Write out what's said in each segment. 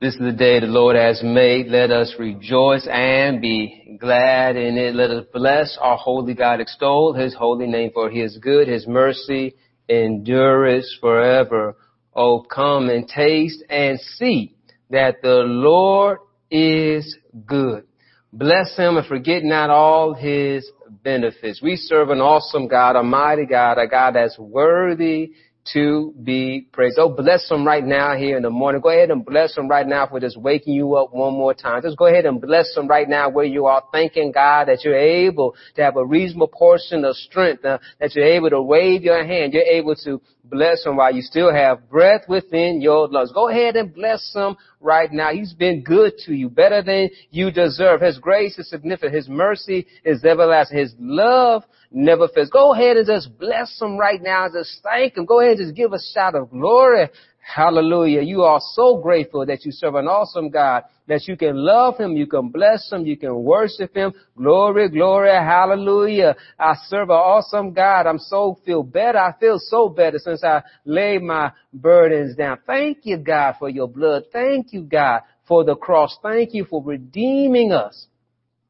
This is the day the Lord has made. Let us rejoice and be glad in it. Let us bless our holy God, extol his holy name for his good, his mercy endureth forever. Oh, come and taste and see that the Lord is good. Bless him and forget not all his benefits. We serve an awesome God, a mighty God, a God that's worthy to be praised. Oh, bless them right now here in the morning. Go ahead and bless them right now for just waking you up one more time. Just go ahead and bless them right now where you are, thanking God that you're able to have a reasonable portion of strength, uh, that you're able to wave your hand. You're able to bless him while you still have breath within your lungs. Go ahead and bless him right now. He's been good to you, better than you deserve. His grace is significant. His mercy is everlasting. His love never fails. Go ahead and just bless him right now. Just thank him. Go ahead and just give a shout of glory. Hallelujah. You are so grateful that you serve an awesome God, that you can love Him, you can bless Him, you can worship Him. Glory, glory, hallelujah. I serve an awesome God. I'm so feel better. I feel so better since I laid my burdens down. Thank you, God, for your blood. Thank you, God, for the cross. Thank you for redeeming us,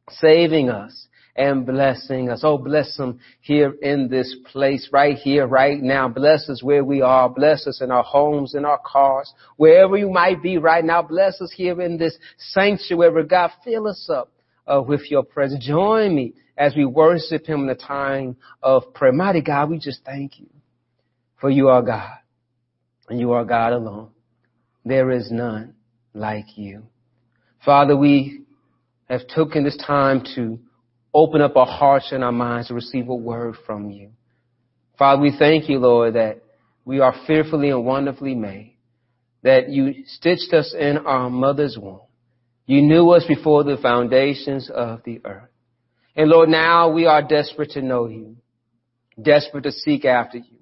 saving us and blessing us. Oh, bless them here in this place, right here, right now. Bless us where we are. Bless us in our homes, in our cars, wherever you might be right now. Bless us here in this sanctuary. God, fill us up uh, with your presence. Join me as we worship him in the time of prayer. Mighty God, we just thank you for you are God and you are God alone. There is none like you. Father, we have taken this time to open up our hearts and our minds to receive a word from you. Father, we thank you, Lord, that we are fearfully and wonderfully made, that you stitched us in our mother's womb. You knew us before the foundations of the earth. And Lord, now we are desperate to know you, desperate to seek after you,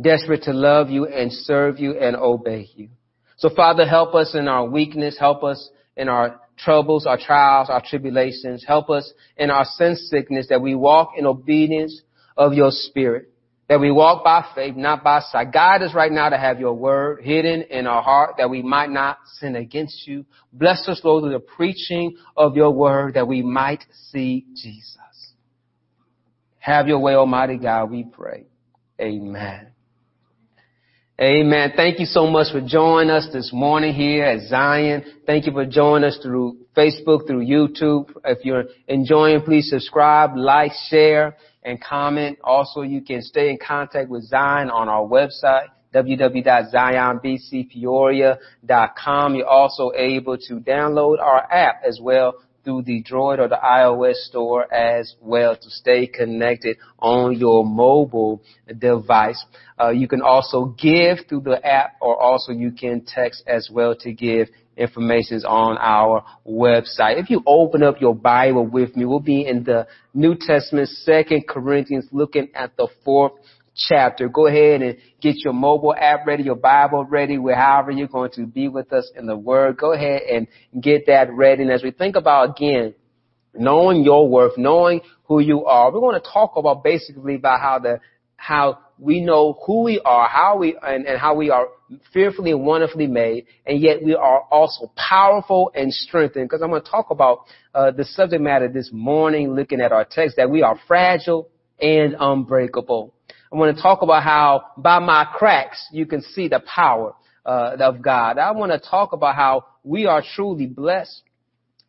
desperate to love you and serve you and obey you. So Father, help us in our weakness, help us in our troubles, our trials, our tribulations. Help us in our sin sickness that we walk in obedience of your spirit. That we walk by faith, not by sight. Guide us right now to have your word hidden in our heart that we might not sin against you. Bless us, Lord, with the preaching of your word that we might see Jesus. Have your way, Almighty God, we pray. Amen. Amen. Thank you so much for joining us this morning here at Zion. Thank you for joining us through Facebook, through YouTube. If you're enjoying, please subscribe, like, share, and comment. Also, you can stay in contact with Zion on our website, www.zionbcpeoria.com. You're also able to download our app as well through the Droid or the iOS store as well to stay connected on your mobile device. Uh, you can also give through the app or also you can text as well to give information on our website. If you open up your Bible with me, we'll be in the New Testament, Second Corinthians, looking at the fourth chapter. Go ahead and get your mobile app ready, your Bible ready, however you're going to be with us in the Word. Go ahead and get that ready. And as we think about again, knowing your worth, knowing who you are, we're going to talk about basically about how the how we know who we are, how we and, and how we are fearfully and wonderfully made, and yet we are also powerful and strengthened. Because I'm going to talk about uh, the subject matter this morning, looking at our text, that we are fragile and unbreakable. I want to talk about how by my cracks you can see the power uh, of God. I want to talk about how we are truly blessed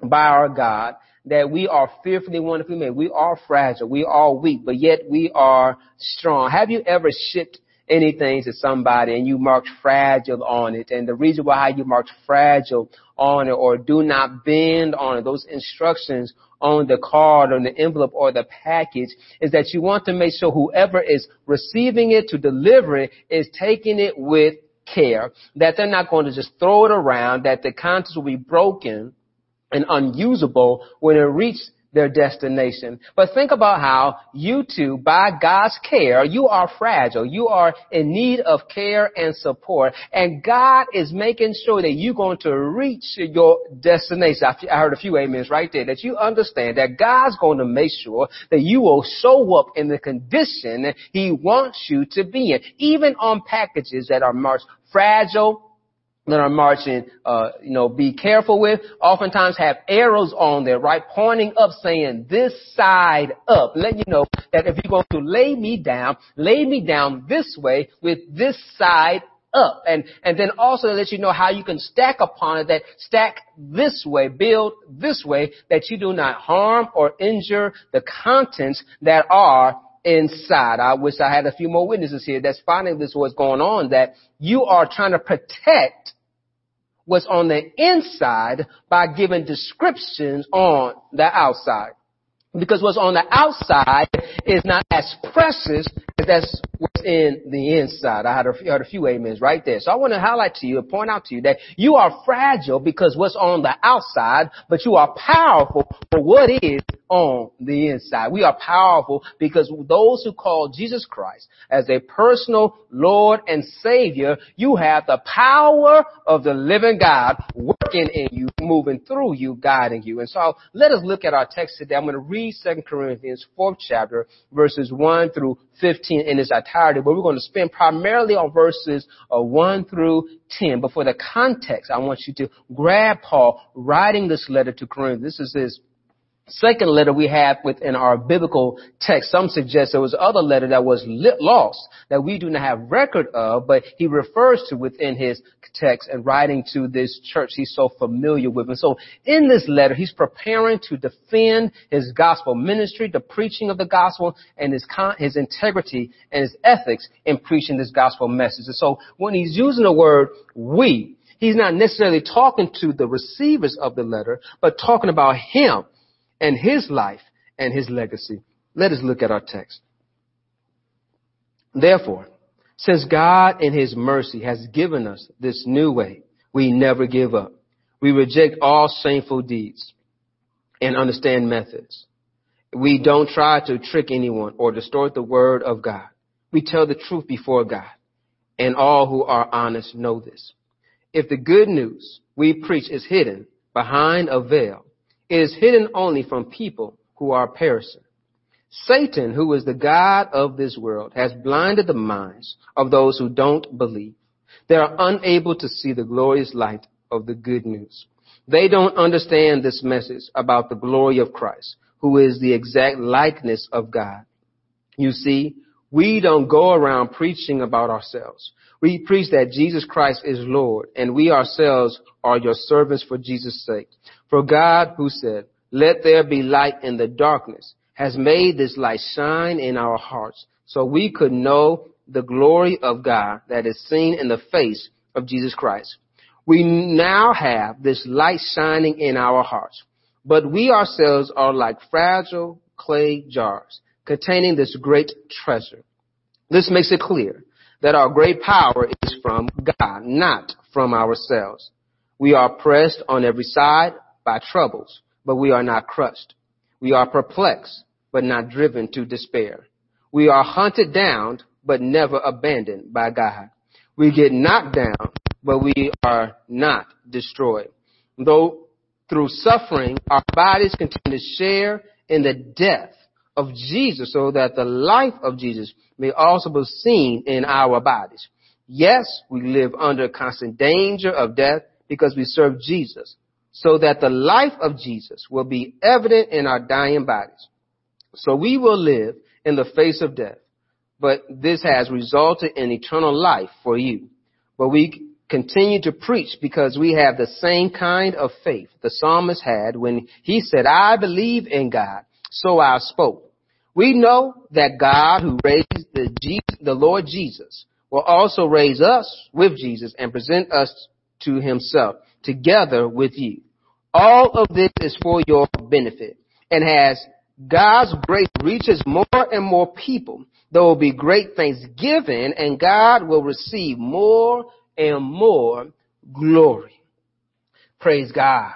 by our God, that we are fearfully wonderfully made. We are fragile. We are weak, but yet we are strong. Have you ever shipped anything to somebody and you marked fragile on it? And the reason why you marked fragile on it or do not bend on it, those instructions on the card, on the envelope, or the package is that you want to make sure whoever is receiving it to deliver it is taking it with care, that they're not going to just throw it around, that the contents will be broken and unusable when it reaches their destination. But think about how you too, by God's care, you are fragile. You are in need of care and support. And God is making sure that you're going to reach your destination. I heard a few amens right there. That you understand that God's going to make sure that you will show up in the condition He wants you to be in. Even on packages that are marked fragile, that are marching, uh, you know, be careful with, oftentimes have arrows on there, right? Pointing up saying this side up. Let you know that if you're going to lay me down, lay me down this way with this side up. And, and then also let you know how you can stack upon it that stack this way, build this way, that you do not harm or injure the contents that are inside. I wish I had a few more witnesses here that's finding this what's going on, that you are trying to protect what's on the inside by giving descriptions on the outside. Because what's on the outside is not as precious as that's in the inside. I had a, a few amens right there. So I want to highlight to you and point out to you that you are fragile because what's on the outside, but you are powerful for what is on the inside. We are powerful because those who call Jesus Christ as a personal Lord and Savior, you have the power of the living God working in you, moving through you, guiding you. And so let us look at our text today. I'm going to read 2 Corinthians 4th chapter, verses 1 through 15 in its entirety, but we're going to spend primarily on verses uh, 1 through 10. But for the context, I want you to grab Paul writing this letter to Corinthians. This is his second letter we have within our biblical text. Some suggest there was other letter that was lost that we do not have record of, but he refers to within his text and writing to this church he's so familiar with. And so in this letter, he's preparing to defend his gospel ministry, the preaching of the gospel, and his con- his integrity and his ethics in preaching this gospel message. And so when he's using the word we, he's not necessarily talking to the receivers of the letter, but talking about him and his life and his legacy. Let us look at our text. Therefore, since God in his mercy has given us this new way, we never give up. We reject all shameful deeds and understand methods. We don't try to trick anyone or distort the word of God. We tell the truth before God, and all who are honest know this. If the good news we preach is hidden behind a veil, it is hidden only from people who are perishing. Satan, who is the God of this world, has blinded the minds of those who don't believe. They are unable to see the glorious light of the good news. They don't understand this message about the glory of Christ, who is the exact likeness of God. You see, we don't go around preaching about ourselves. We preach that Jesus Christ is Lord, and we ourselves are your servants for Jesus' sake. For God, who said, let there be light in the darkness, has made this light shine in our hearts so we could know the glory of God that is seen in the face of Jesus Christ. We now have this light shining in our hearts, but we ourselves are like fragile clay jars containing this great treasure. This makes it clear that our great power is from God, not from ourselves. We are pressed on every side, by troubles, but we are not crushed. We are perplexed, but not driven to despair. We are hunted down, but never abandoned by God. We get knocked down, but we are not destroyed. Though through suffering, our bodies continue to share in the death of Jesus so that the life of Jesus may also be seen in our bodies. Yes, we live under constant danger of death because we serve Jesus, so that the life of Jesus will be evident in our dying bodies. So we will live in the face of death, but this has resulted in eternal life for you. But we continue to preach because we have the same kind of faith the psalmist had when he said, I believe in God, so I spoke. We know that God who raised the, Jesus, the Lord Jesus will also raise us with Jesus and present us to himself together with you. All of this is for your benefit. And as God's grace reaches more and more people, there will be great thanksgiving and God will receive more and more glory. Praise God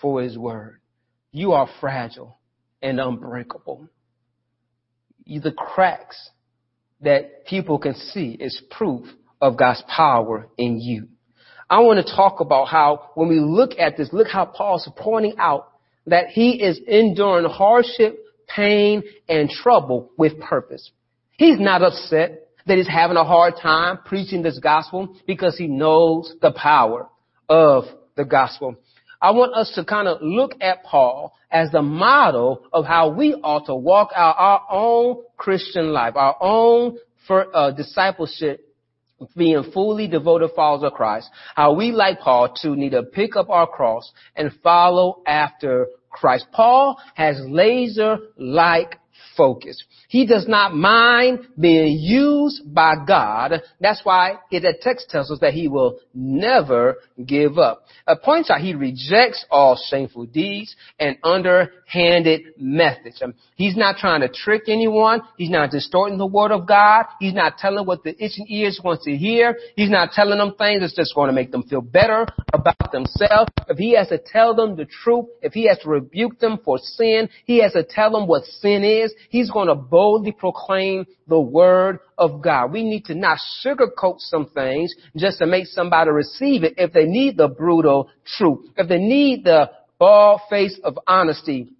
for his word. You are fragile and unbreakable. The cracks that people can see is proof of God's power in you. I want to talk about how when we look at this, look how Paul's pointing out that he is enduring hardship, pain, and trouble with purpose. He's not upset that he's having a hard time preaching this gospel because he knows the power of the gospel. I want us to kind of look at Paul as the model of how we ought to walk out our own Christian life, our own for, uh, discipleship being fully devoted followers of Christ, how we like Paul to need to pick up our cross and follow after Christ. Paul has laser-like focus. He does not mind being used by God. That's why the text tells us that he will never give up. It points out he rejects all shameful deeds and underhanded methods. Um, he's not trying to trick anyone. He's not distorting the word of God. He's not telling what the itching ears wants to hear. He's not telling them things that's just going to make them feel better about themselves. If he has to tell them the truth, if he has to rebuke them for sin, he has to tell them what sin is. He's going to boldly proclaim the word of God. We need to not sugarcoat some things just to make somebody receive it if they need the brutal truth, if they need the bald face of honesty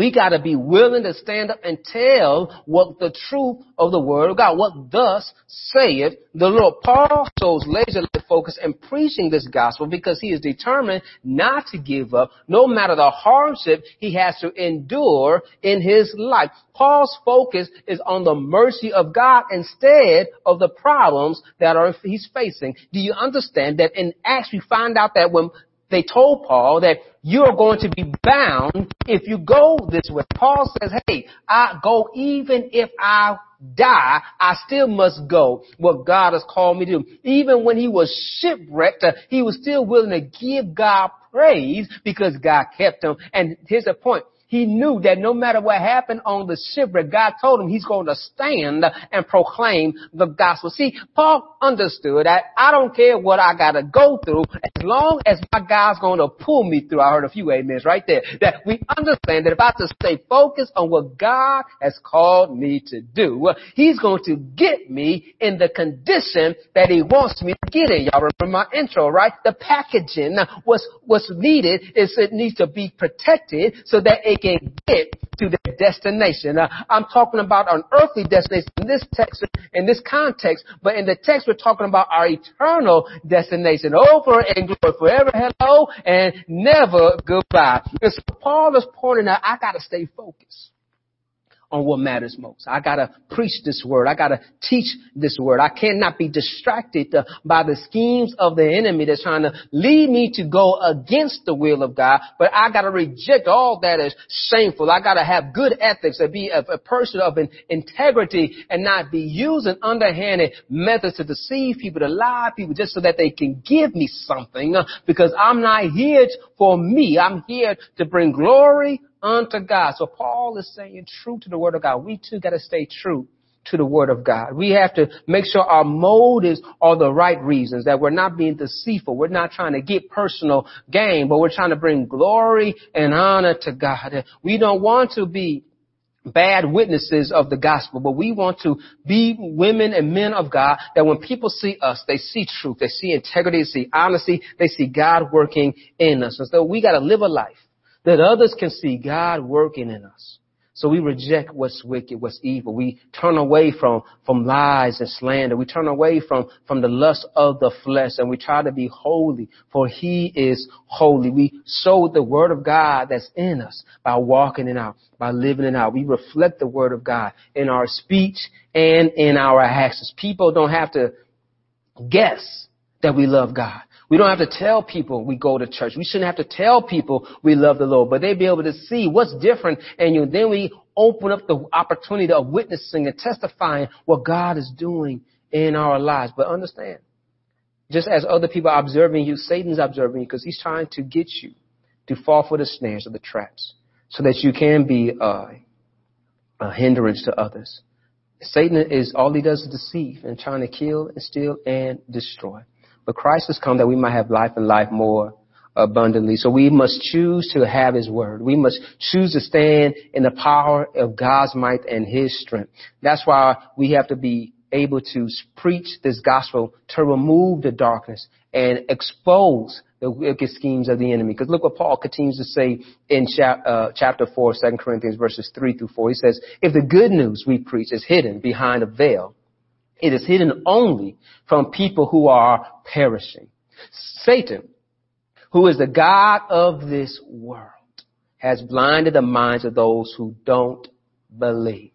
we gotta be willing to stand up and tell what the truth of the word of God, what thus saith the Lord. Paul shows laser focus in preaching this gospel because he is determined not to give up no matter the hardship he has to endure in his life. Paul's focus is on the mercy of God instead of the problems that are he's facing. Do you understand that in Acts we find out that when they told Paul that you're going to be bound if you go this way. Paul says, hey, I go even if I die, I still must go what God has called me to do. Even when he was shipwrecked, uh, he was still willing to give God praise because God kept him. And here's the point. He knew that no matter what happened on the shipwreck, God told him he's going to stand and proclaim the gospel. See, Paul understood that I don't care what I gotta go through as long as my God's going to pull me through. I heard a few amens right there. That we understand that if I just stay focused on what God has called me to do, he's going to get me in the condition that he wants me to get in. Y'all remember my intro, right? The packaging, what's, what's needed is it needs to be protected so that it can get to their destination. Uh, I'm talking about an earthly destination in this text, in this context, but in the text we're talking about our eternal destination over and glory forever hello and never goodbye. And so Paul is pointing out, I gotta stay focused on what matters most. I gotta preach this word. I gotta teach this word. I cannot be distracted uh, by the schemes of the enemy that's trying to lead me to go against the will of God. But I gotta reject all that is shameful. I gotta have good ethics and be a, a person of an integrity and not be using underhanded methods to deceive people, to lie people just so that they can give me something uh, because I'm not here for me. I'm here to bring glory unto God. So Paul is saying true to the word of God. We too got to stay true to the word of God. We have to make sure our motives are the right reasons, that we're not being deceitful. We're not trying to get personal gain, but we're trying to bring glory and honor to God. We don't want to be bad witnesses of the gospel, but we want to be women and men of God that when people see us, they see truth, they see integrity, they see honesty, they see God working in us. And so we got to live a life that others can see God working in us. So we reject what's wicked, what's evil. We turn away from, from lies and slander. We turn away from, from the lust of the flesh and we try to be holy for he is holy. We sow the word of God that's in us by walking it out, by living it out. We reflect the word of God in our speech and in our actions. People don't have to guess that we love God. We don't have to tell people we go to church. We shouldn't have to tell people we love the Lord, but they be able to see what's different and you. Then we open up the opportunity of witnessing and testifying what God is doing in our lives. But understand, just as other people are observing you, Satan's observing you because he's trying to get you to fall for the snares of the traps so that you can be a hindrance to others. Satan is, all he does is deceive and trying to kill and steal and destroy. But Christ has come that we might have life and life more abundantly. So we must choose to have His Word. We must choose to stand in the power of God's might and His strength. That's why we have to be able to preach this gospel to remove the darkness and expose the wicked schemes of the enemy. Because look what Paul continues to say in uh, chapter 4, 2 Corinthians verses 3 through 4. He says, if the good news we preach is hidden behind a veil, It is hidden only from people who are perishing. Satan, who is the God of this world, has blinded the minds of those who don't believe.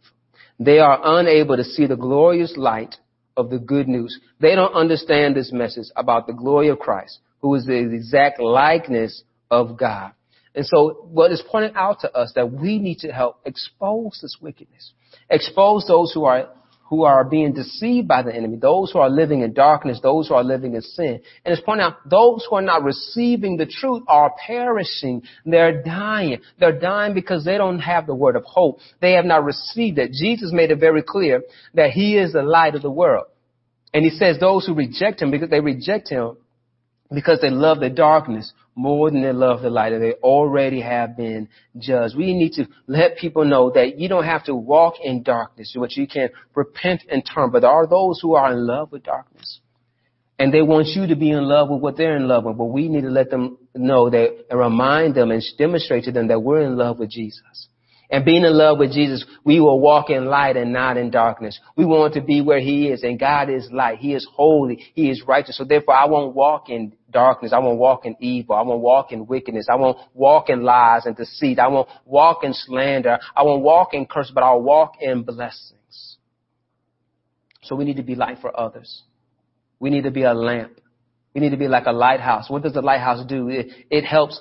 They are unable to see the glorious light of the good news. They don't understand this message about the glory of Christ, who is the exact likeness of God. And so what is pointed out to us that we need to help expose this wickedness, expose those who are who are being deceived by the enemy, those who are living in darkness, those who are living in sin. And it's pointing out those who are not receiving the truth are perishing. They're dying. They're dying because they don't have the word of hope. They have not received it. Jesus made it very clear that he is the light of the world. And he says those who reject him because they reject him because they love the darkness more than they love the light, and they already have been judged. We need to let people know that you don't have to walk in darkness, but you can repent and turn. But there are those who are in love with darkness. And they want you to be in love with what they're in love with. But we need to let them know that and remind them and demonstrate to them that we're in love with Jesus. And being in love with Jesus, we will walk in light and not in darkness. We want to be where He is, and God is light. He is holy. He is righteous. So therefore, I won't walk in darkness. I won't walk in evil. I won't walk in wickedness. I won't walk in lies and deceit. I won't walk in slander. I won't walk in curse, but I'll walk in blessings. So we need to be light for others. We need to be a lamp. We need to be like a lighthouse. What does the lighthouse do? It, it helps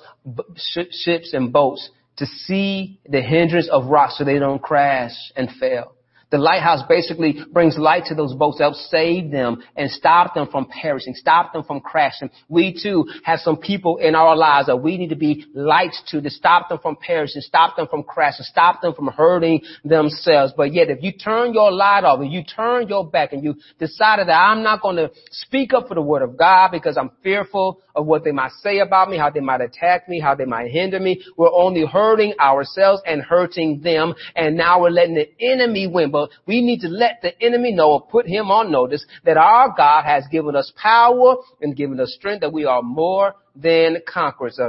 ships and boats to see the hindrance of rocks so they don't crash and fail. The lighthouse basically brings light to those boats to help save them and stop them from perishing, stop them from crashing. We too have some people in our lives that we need to be lights to to stop them from perishing, stop them from crashing, stop them from hurting themselves. But yet if you turn your light off and you turn your back and you decided that I'm not going to speak up for the word of God because I'm fearful of what they might say about me, how they might attack me, how they might hinder me, we're only hurting ourselves and hurting them. And now we're letting the enemy win but we need to let the enemy know or put him on notice that our God has given us power and given us strength that we are more than conquerors.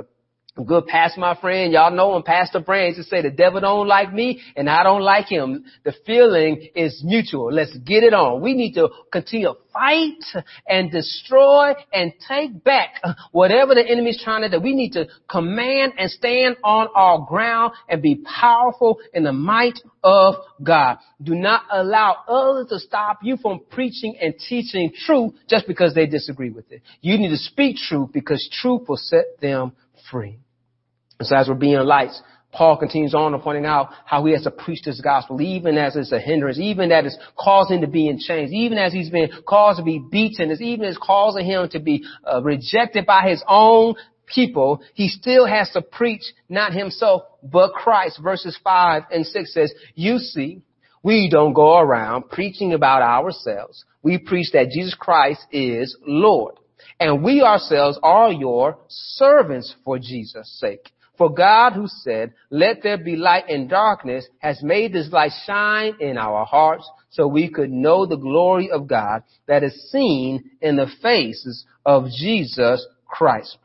Good past my friend. Y'all know him, Pastor Brands to say the devil don't like me and I don't like him. The feeling is mutual. Let's get it on. We need to continue to fight and destroy and take back whatever the enemy's trying to do. We need to command and stand on our ground and be powerful in the might of God. Do not allow others to stop you from preaching and teaching truth just because they disagree with it. You need to speak truth because truth will set them free. So as we're being lights, Paul continues on and pointing out how he has to preach this gospel, even as it's a hindrance, even that it's causing to be in chains, even as he's been caused to be beaten, even as causing him to be uh, rejected by his own people, he still has to preach not himself, but Christ. Verses 5 and 6 says, you see, we don't go around preaching about ourselves. We preach that Jesus Christ is Lord. And we ourselves are your servants for Jesus' sake. For God who said, let there be light in darkness has made this light shine in our hearts so we could know the glory of God that is seen in the faces of Jesus Christ.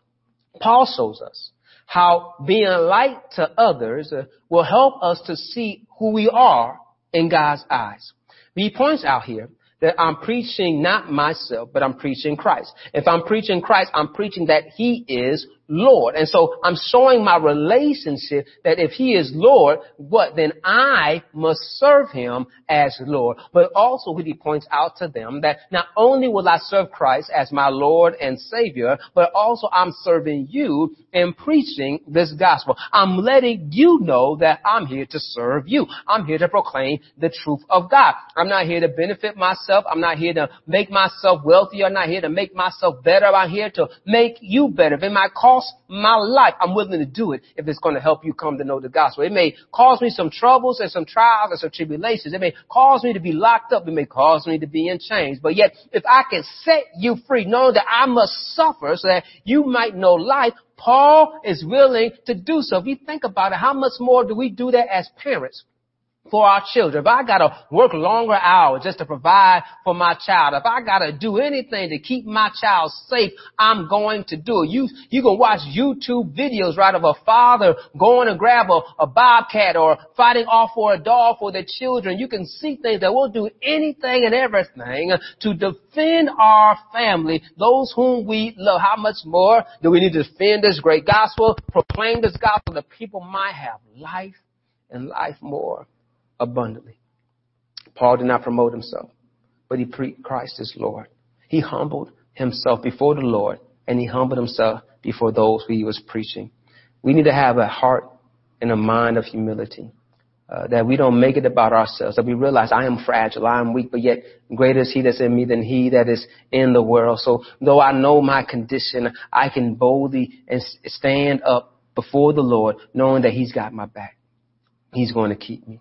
Paul shows us how being light to others uh, will help us to see who we are in God's eyes. He points out here that I'm preaching not myself, but I'm preaching Christ. If I'm preaching Christ, I'm preaching that He is Lord. And so I'm showing my relationship that if He is Lord, what? Then I must serve Him as Lord. But also He points out to them that not only will I serve Christ as my Lord and Savior, but also I'm serving you in preaching this gospel. I'm letting you know that I'm here to serve you. I'm here to proclaim the truth of God. I'm not here to benefit myself. I'm not here to make myself wealthy. I'm not here to make myself better. I'm here to make you better. If it might cost my life, I'm willing to do it if it's going to help you come to know the gospel. It may cause me some troubles and some trials and some tribulations. It may cause me to be locked up. It may cause me to be in chains. But yet, if I can set you free, knowing that I must suffer so that you might know life, Paul is willing to do so. If you think about it, how much more do we do that as parents? For our children, if I gotta work longer hours just to provide for my child, if I gotta do anything to keep my child safe, I'm going to do it. You, you can watch YouTube videos, right, of a father going to grab a, a bobcat or fighting off for a dog for their children. You can see things that will do anything and everything to defend our family, those whom we love. How much more do we need to defend this great gospel, proclaim this gospel that people might have life and life more abundantly. Paul did not promote himself, but he preached Christ as Lord. He humbled himself before the Lord and he humbled himself before those who he was preaching. We need to have a heart and a mind of humility. Uh, that we don't make it about ourselves, that we realize I am fragile, I am weak, but yet greater is he that's in me than he that is in the world. So though I know my condition, I can boldly and stand up before the Lord knowing that he's got my back. He's going to keep me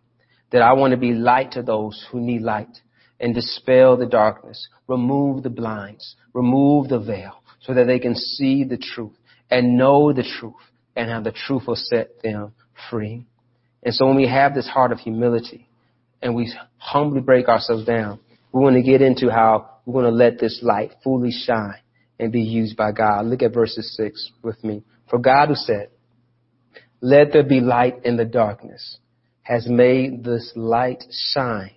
that I want to be light to those who need light and dispel the darkness, remove the blinds, remove the veil so that they can see the truth and know the truth and how the truth will set them free. And so when we have this heart of humility and we humbly break ourselves down, we want to get into how we're going to let this light fully shine and be used by God. Look at verses six with me. For God who said, let there be light in the darkness has made this light shine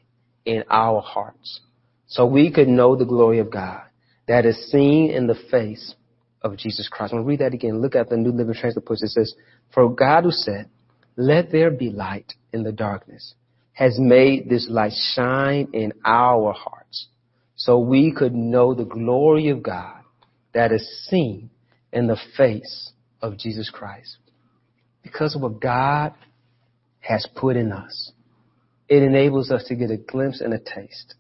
in our hearts so we could know the glory of God that is seen in the face of Jesus Christ. I'm going to read that again. Look at the New Living Translation. It says, For God who said, let there be light in the darkness has made this light shine in our hearts so we could know the glory of God that is seen in the face of Jesus Christ. Because of what God has put in us. It enables us to get a glimpse and a taste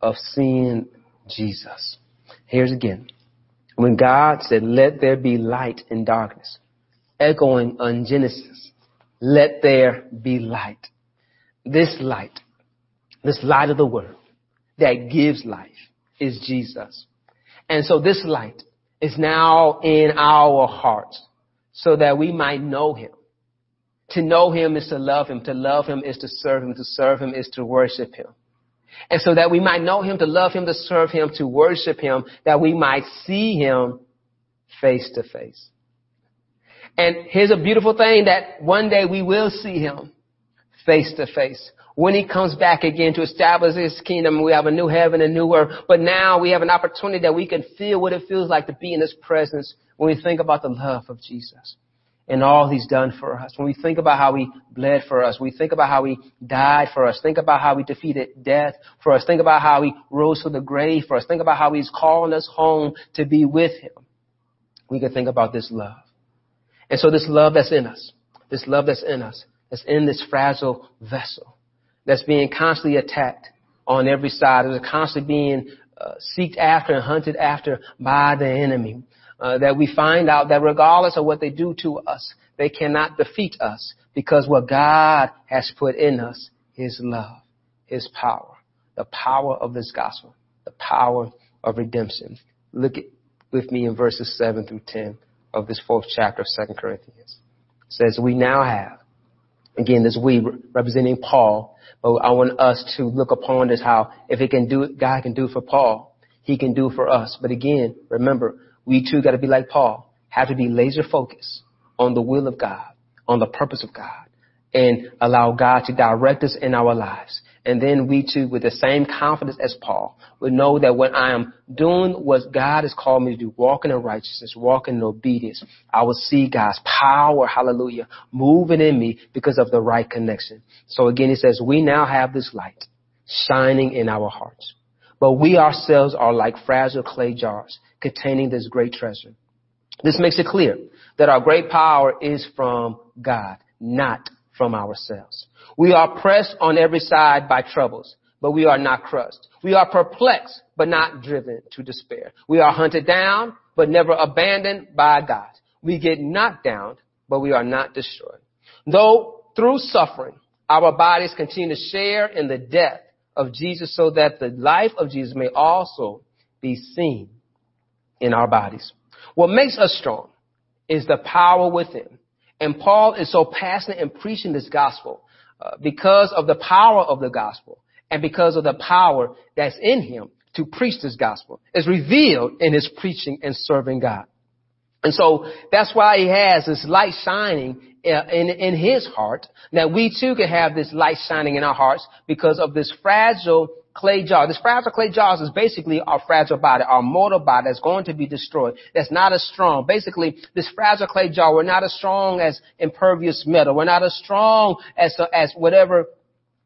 of seeing Jesus. Here's again. When God said, let there be light in darkness, echoing on Genesis, let there be light. This light, this light of the world that gives life is Jesus. And so this light is now in our hearts so that we might know him to know him is to love him. To love him is to serve him. To serve him is to worship him. And so that we might know him, to love him, to serve him, to worship him, that we might see him face to face. And here's a beautiful thing that one day we will see him face to face. When he comes back again to establish his kingdom, we have a new heaven and a new earth. But now we have an opportunity that we can feel what it feels like to be in his presence when we think about the love of Jesus and all he's done for us. When we think about how he bled for us, we think about how he died for us, think about how he defeated death for us, think about how he rose from the grave for us, think about how he's calling us home to be with him. We can think about this love. And so this love that's in us, this love that's in us, that's in this fragile vessel, that's being constantly attacked on every side, that's constantly being uh, seeked after and hunted after by the enemy uh, that we find out that regardless of what they do to us, they cannot defeat us because what God has put in us is love, His power, the power of this gospel, the power of redemption. Look at, with me in verses 7 through 10 of this fourth chapter of 2 Corinthians. It says, we now have, again, this we representing Paul, but I want us to look upon this how if it can do God can do for Paul, He can do for us. But again, remember, we too got to be like Paul, have to be laser focused on the will of God, on the purpose of God, and allow God to direct us in our lives. And then we too, with the same confidence as Paul, would know that when I am doing what God has called me to do, walking in righteousness, walking in obedience, I will see God's power, hallelujah, moving in me because of the right connection. So again, he says, we now have this light shining in our hearts. But we ourselves are like fragile clay jars containing this great treasure. This makes it clear that our great power is from God, not from ourselves. We are pressed on every side by troubles, but we are not crushed. We are perplexed, but not driven to despair. We are hunted down, but never abandoned by God. We get knocked down, but we are not destroyed. Though through suffering, our bodies continue to share in the death of Jesus so that the life of Jesus may also be seen in our bodies. What makes us strong is the power within. And Paul is so passionate in preaching this gospel uh, because of the power of the gospel and because of the power that's in him to preach this gospel is revealed in his preaching and serving God. And so that's why he has this light shining uh, in, in his heart that we too can have this light shining in our hearts because of this fragile clay jar. This fragile clay jar is basically our fragile body, our mortal body that's going to be destroyed. That's not as strong. Basically, this fragile clay jar, we're not as strong as impervious metal. We're not as strong as, as whatever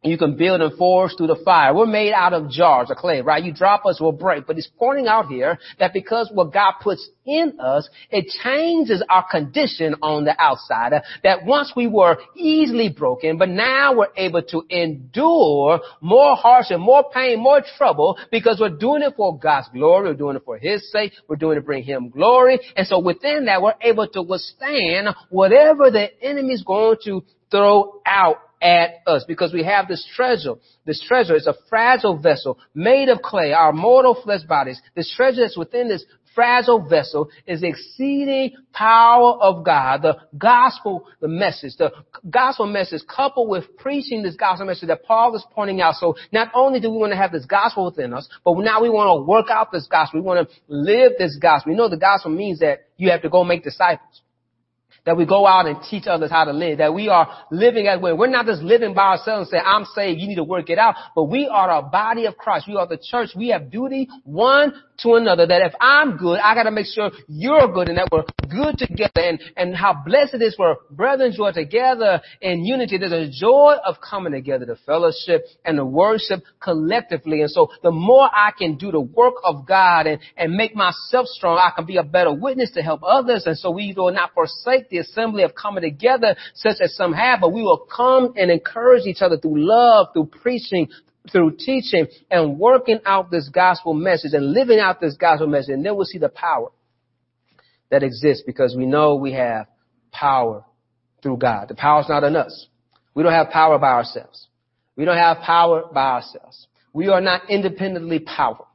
you can build and forge through the fire. We're made out of jars of clay, right? You drop us, we'll break. But it's pointing out here that because what God puts in us, it changes our condition on the outside. That once we were easily broken, but now we're able to endure more hardship, more pain, more trouble because we're doing it for God's glory. We're doing it for His sake. We're doing it to bring Him glory. And so within that, we're able to withstand whatever the enemy's going to throw out at us because we have this treasure. This treasure is a fragile vessel made of clay, our mortal flesh bodies. This treasure that's within this fragile vessel is the exceeding power of God, the gospel, the message, the gospel message coupled with preaching this gospel message that Paul is pointing out. So not only do we want to have this gospel within us, but now we want to work out this gospel. We want to live this gospel. You know the gospel means that you have to go make disciples that we go out and teach others how to live, that we are living as well. We're not just living by ourselves and say, I'm saved, you need to work it out, but we are a body of Christ. We are the church. We have duty one to another that if I'm good, I gotta make sure you're good and that we're good together and, and how blessed it is for brethren who are together in unity. There's a joy of coming together, the fellowship and the worship collectively. And so the more I can do the work of God and, and make myself strong, I can be a better witness to help others. And so we will not forsake the the assembly of coming together such as some have, but we will come and encourage each other through love, through preaching, through teaching and working out this gospel message and living out this gospel message. And then we'll see the power that exists because we know we have power through God. The power is not in us. We don't have power by ourselves. We don't have power by ourselves. We are not independently powerful.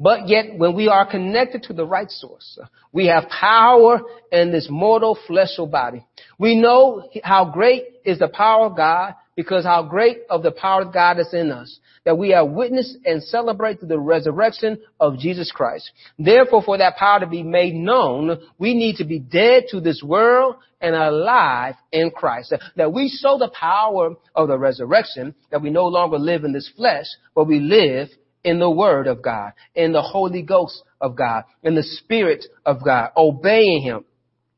But yet, when we are connected to the right source, we have power in this mortal fleshly body. We know how great is the power of God because how great of the power of God is in us, that we have witnessed and celebrate the resurrection of Jesus Christ. Therefore, for that power to be made known, we need to be dead to this world and alive in Christ. That we show the power of the resurrection, that we no longer live in this flesh, but we live in the Word of God, in the Holy Ghost of God, in the Spirit of God, obeying Him.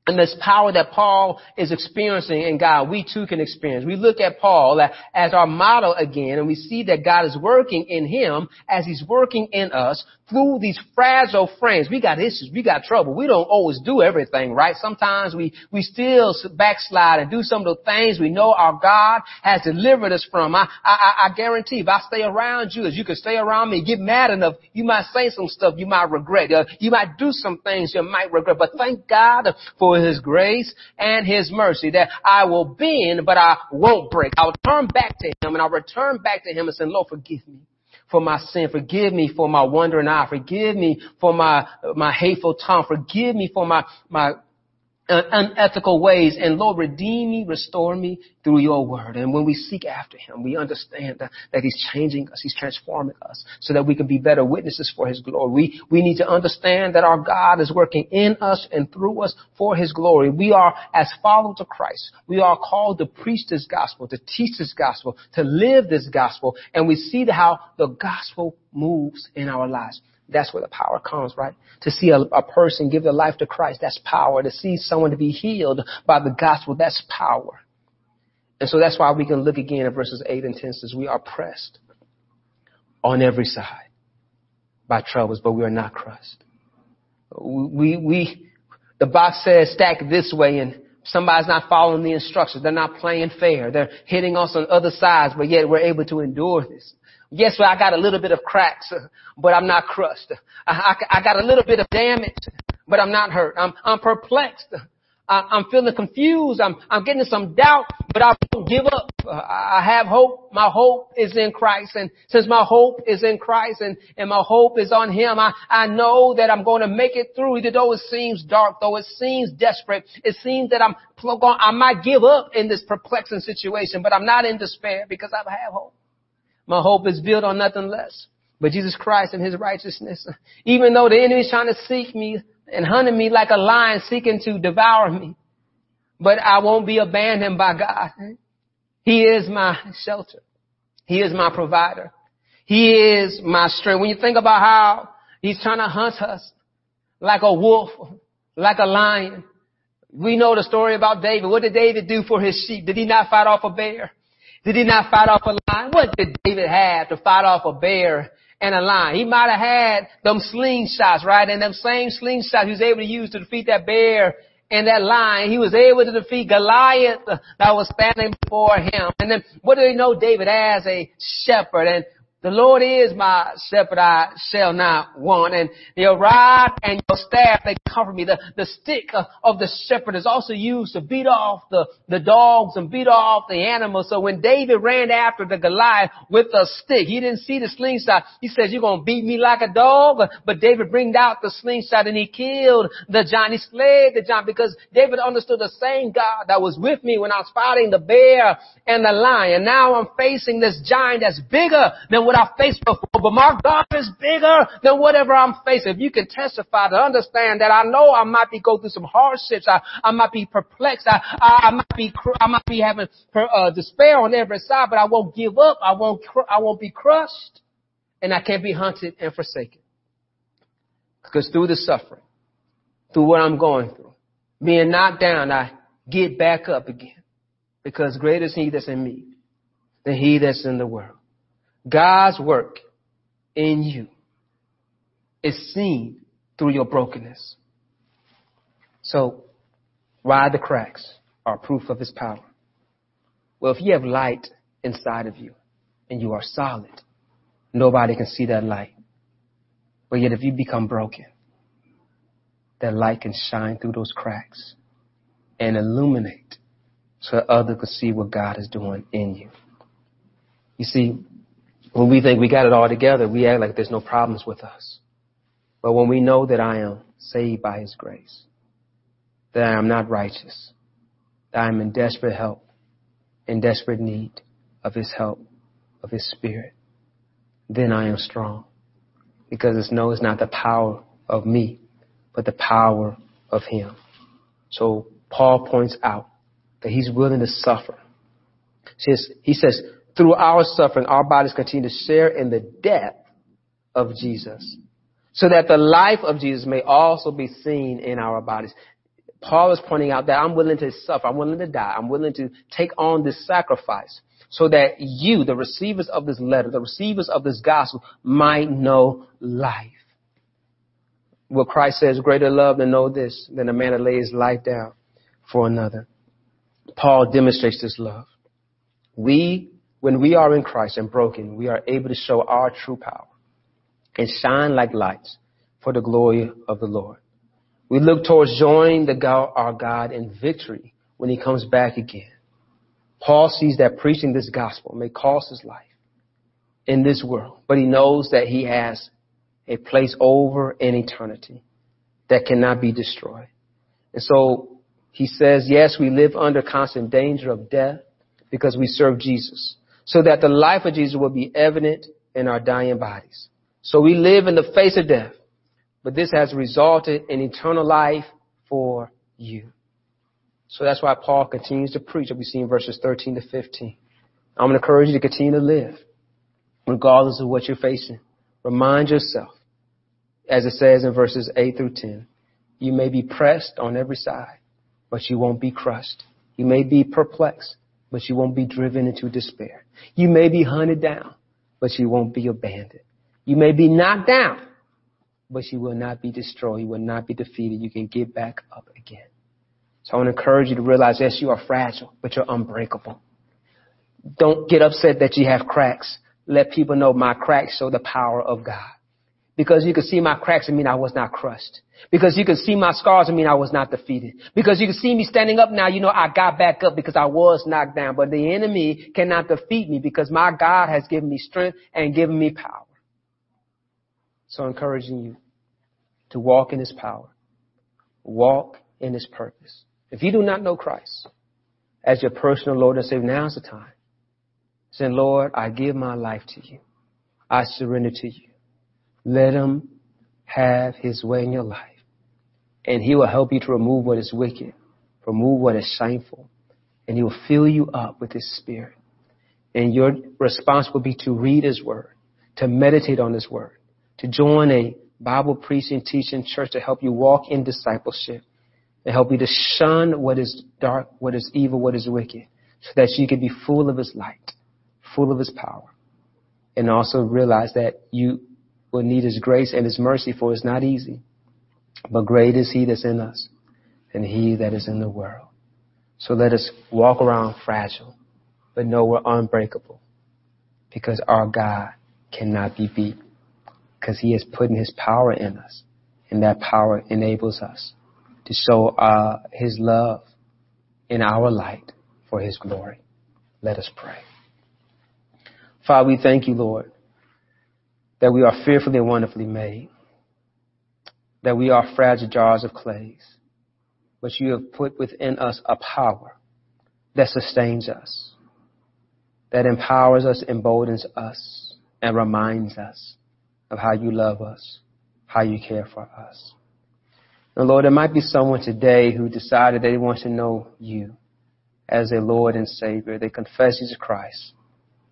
And this power that Paul is experiencing in God, we too can experience. We look at Paul as our model again, and we see that God is working in him as he's working in us through these fragile frames. We got issues. We got trouble. We don't always do everything right. Sometimes we, we still backslide and do some of the things we know our God has delivered us from. I, I, I guarantee if I stay around you, as you can stay around me, get mad enough, you might say some stuff you might regret. Uh, you might do some things you might regret. But thank God for His grace and His mercy that I will bend, but I won't break. I'll turn back to Him and I'll return back to Him and say, Lord, forgive me for my sin. Forgive me for my wandering eye. Forgive me for my, my hateful tongue. Forgive me for my, my Uh, unethical ways. And Lord, redeem me, restore me through your word. And when we seek after him, we understand that, that he's changing us. He's transforming us so that we can be better witnesses for his glory. We, we need to understand that our God is working in us and through us for his glory. We are, as followers of Christ, we are called to preach this gospel, to teach this gospel, to live this gospel. And we see how the gospel moves in our lives. That's where the power comes, right? To see a, a, person give their life to Christ, that's power. To see someone to be healed by the gospel, that's power. And so that's why we can look again at verses 8 and 10 says, we are pressed on every side by troubles, but we are not crushed. We, we, the box says stack this way and somebody's not following the instructions. They're not playing fair. They're hitting us on other sides, but yet we're able to endure this. Yes, well, I got a little bit of cracks, but I'm not crushed. I, I, I got a little bit of damage, but I'm not hurt. I'm, I'm perplexed, I, I'm feeling confused. I'm, I'm getting some doubt, but I won't give up. I have hope. My hope is in Christ. And since my hope is in Christ and, and my hope is on Him, I, I know that I'm going to make it through, even though it seems dark, though it seems desperate. It seems that I'm, I might give up in this perplexing situation, but I'm not in despair because I have hope. My hope is built on nothing less but Jesus Christ and His righteousness. Even though the enemy is trying to seek me, and hunting me like a lion seeking to devour me. But I won't be abandoned by God. He is my shelter. He is my provider. He is my strength. When you think about how he's trying to hunt us like a wolf, like a lion. We know the story about David. What did David do for his sheep? Did he not fight off a bear? Did he not fight off a lion? What did David have to fight off a bear and a lion. He might have had them slingshots, right? And them same slingshots he was able to use to defeat that bear and that lion. He was able to defeat Goliath that was standing before him. And then what do they know David as a shepherd? And the Lord is my shepherd, I shall not want. And your rod and your staff, they comfort me. The, the stick of the shepherd is also used to beat off the, the dogs and beat off the animals. So when David ran after the Goliath with a stick, he didn't see the slingshot. He says, you're going to beat me like a dog. But David bring out the slingshot and he killed the giant. He slayed the giant because David understood the same God that was with me when I was fighting the bear and the lion. Now I'm facing this giant that's bigger than what what I faced before, but my God is bigger than whatever I'm facing. If you can testify to understand that I know I might be going through some hardships, I, I might be perplexed, I, I, I might be, I might be having uh, despair on every side, but I won't give up. I won't, cr- I won't be crushed, and I can't be hunted and forsaken. Because through the suffering, through what I'm going through, being knocked down, I get back up again. Because greater is He that's in me than He that's in the world. God's work in you is seen through your brokenness. So, why the cracks are proof of his power. Well, if you have light inside of you and you are solid, nobody can see that light. But yet if you become broken, that light can shine through those cracks and illuminate so that others can see what God is doing in you. You see, when we think we got it all together, we act like there's no problems with us. But when we know that I am saved by His grace, that I am not righteous, that I am in desperate help, in desperate need of His help, of His Spirit, then I am strong. Because it's no, it's not the power of me, but the power of Him. So Paul points out that he's willing to suffer. He says, through our suffering, our bodies continue to share in the death of Jesus so that the life of Jesus may also be seen in our bodies. Paul is pointing out that I'm willing to suffer. I'm willing to die. I'm willing to take on this sacrifice so that you, the receivers of this letter, the receivers of this gospel might know life. What Christ says, greater love than know this, than a man that lays life down for another. Paul demonstrates this love. We when we are in Christ and broken, we are able to show our true power and shine like lights for the glory of the Lord. We look towards joining God, our God in victory when he comes back again. Paul sees that preaching this gospel may cost his life in this world, but he knows that he has a place over in eternity that cannot be destroyed. And so he says, yes, we live under constant danger of death because we serve Jesus so that the life of Jesus will be evident in our dying bodies. So we live in the face of death, but this has resulted in eternal life for you. So that's why Paul continues to preach, as we see in verses 13 to 15. I'm going to encourage you to continue to live, regardless of what you're facing. Remind yourself, as it says in verses 8 through 10, you may be pressed on every side, but you won't be crushed. You may be perplexed, but you won't be driven into despair. You may be hunted down, but you won't be abandoned. You may be knocked down, but you will not be destroyed. You will not be defeated. You can get back up again. So I want to encourage you to realize, yes, you are fragile, but you're unbreakable. Don't get upset that you have cracks. Let people know my cracks show the power of God. Because you could see my cracks and mean I was not crushed. Because you could see my scars and mean I was not defeated. Because you can see me standing up now, you know I got back up because I was knocked down. But the enemy cannot defeat me because my God has given me strength and given me power. So I'm encouraging you to walk in his power. Walk in his purpose. If you do not know Christ as your personal Lord and Savior, now's the time. Say, Lord, I give my life to you. I surrender to you. Let him have his way in your life. And he will help you to remove what is wicked, remove what is shameful, and he will fill you up with his spirit. And your response will be to read his word, to meditate on his word, to join a Bible preaching, teaching church to help you walk in discipleship and help you to shun what is dark, what is evil, what is wicked, so that you can be full of his light, full of his power, and also realize that you will need his grace and his mercy for it's not easy. But great is he that's in us than he that is in the world. So let us walk around fragile, but know we're unbreakable because our God cannot be beat because he has put his power in us and that power enables us to show uh, his love in our light for his glory. Let us pray. Father, we thank you, Lord, that we are fearfully and wonderfully made, that we are fragile jars of clays, but you have put within us a power that sustains us, that empowers us, emboldens us, and reminds us of how you love us, how you care for us. And Lord, there might be someone today who decided they want to know you as a Lord and Savior. They confess Jesus Christ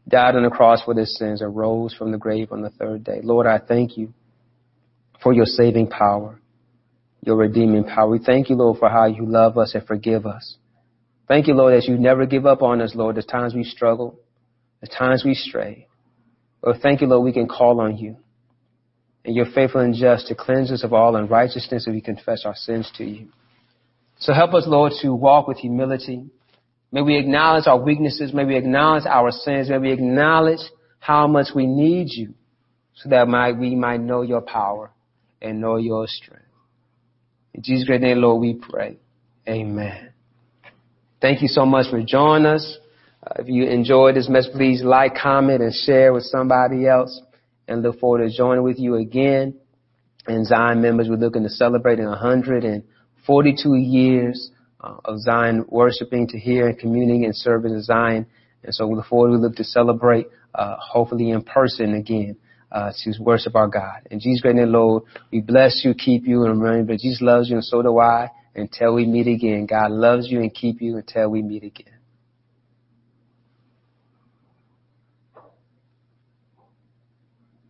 died on the cross for their sins, and rose from the grave on the third day. Lord, I thank you for your saving power, your redeeming power. We thank you, Lord, for how you love us and forgive us. Thank you, Lord, that you never give up on us, Lord, the times we struggle, the times we stray. Lord, thank you, Lord, we can call on you. And you're faithful and just to cleanse us of all unrighteousness if we confess our sins to you. So help us, Lord, to walk with humility, May we acknowledge our weaknesses. May we acknowledge our sins. May we acknowledge how much we need you so that we might know your power and know your strength. In Jesus' great name, Lord, we pray. Amen. Thank you so much for joining us. Uh, if you enjoyed this message, please like, comment, and share with somebody else. And look forward to joining with you again. And Zion members, we're looking to celebrating 142 years uh, of Zion worshiping to hear and communing and serving in Zion. And so we look forward, we look to celebrate, uh, hopefully in person again, uh, to worship our God. In Jesus' great name, Lord, we bless you, keep you, and remember Jesus loves you and so do I. Until we meet again, God loves you and keep you until we meet again.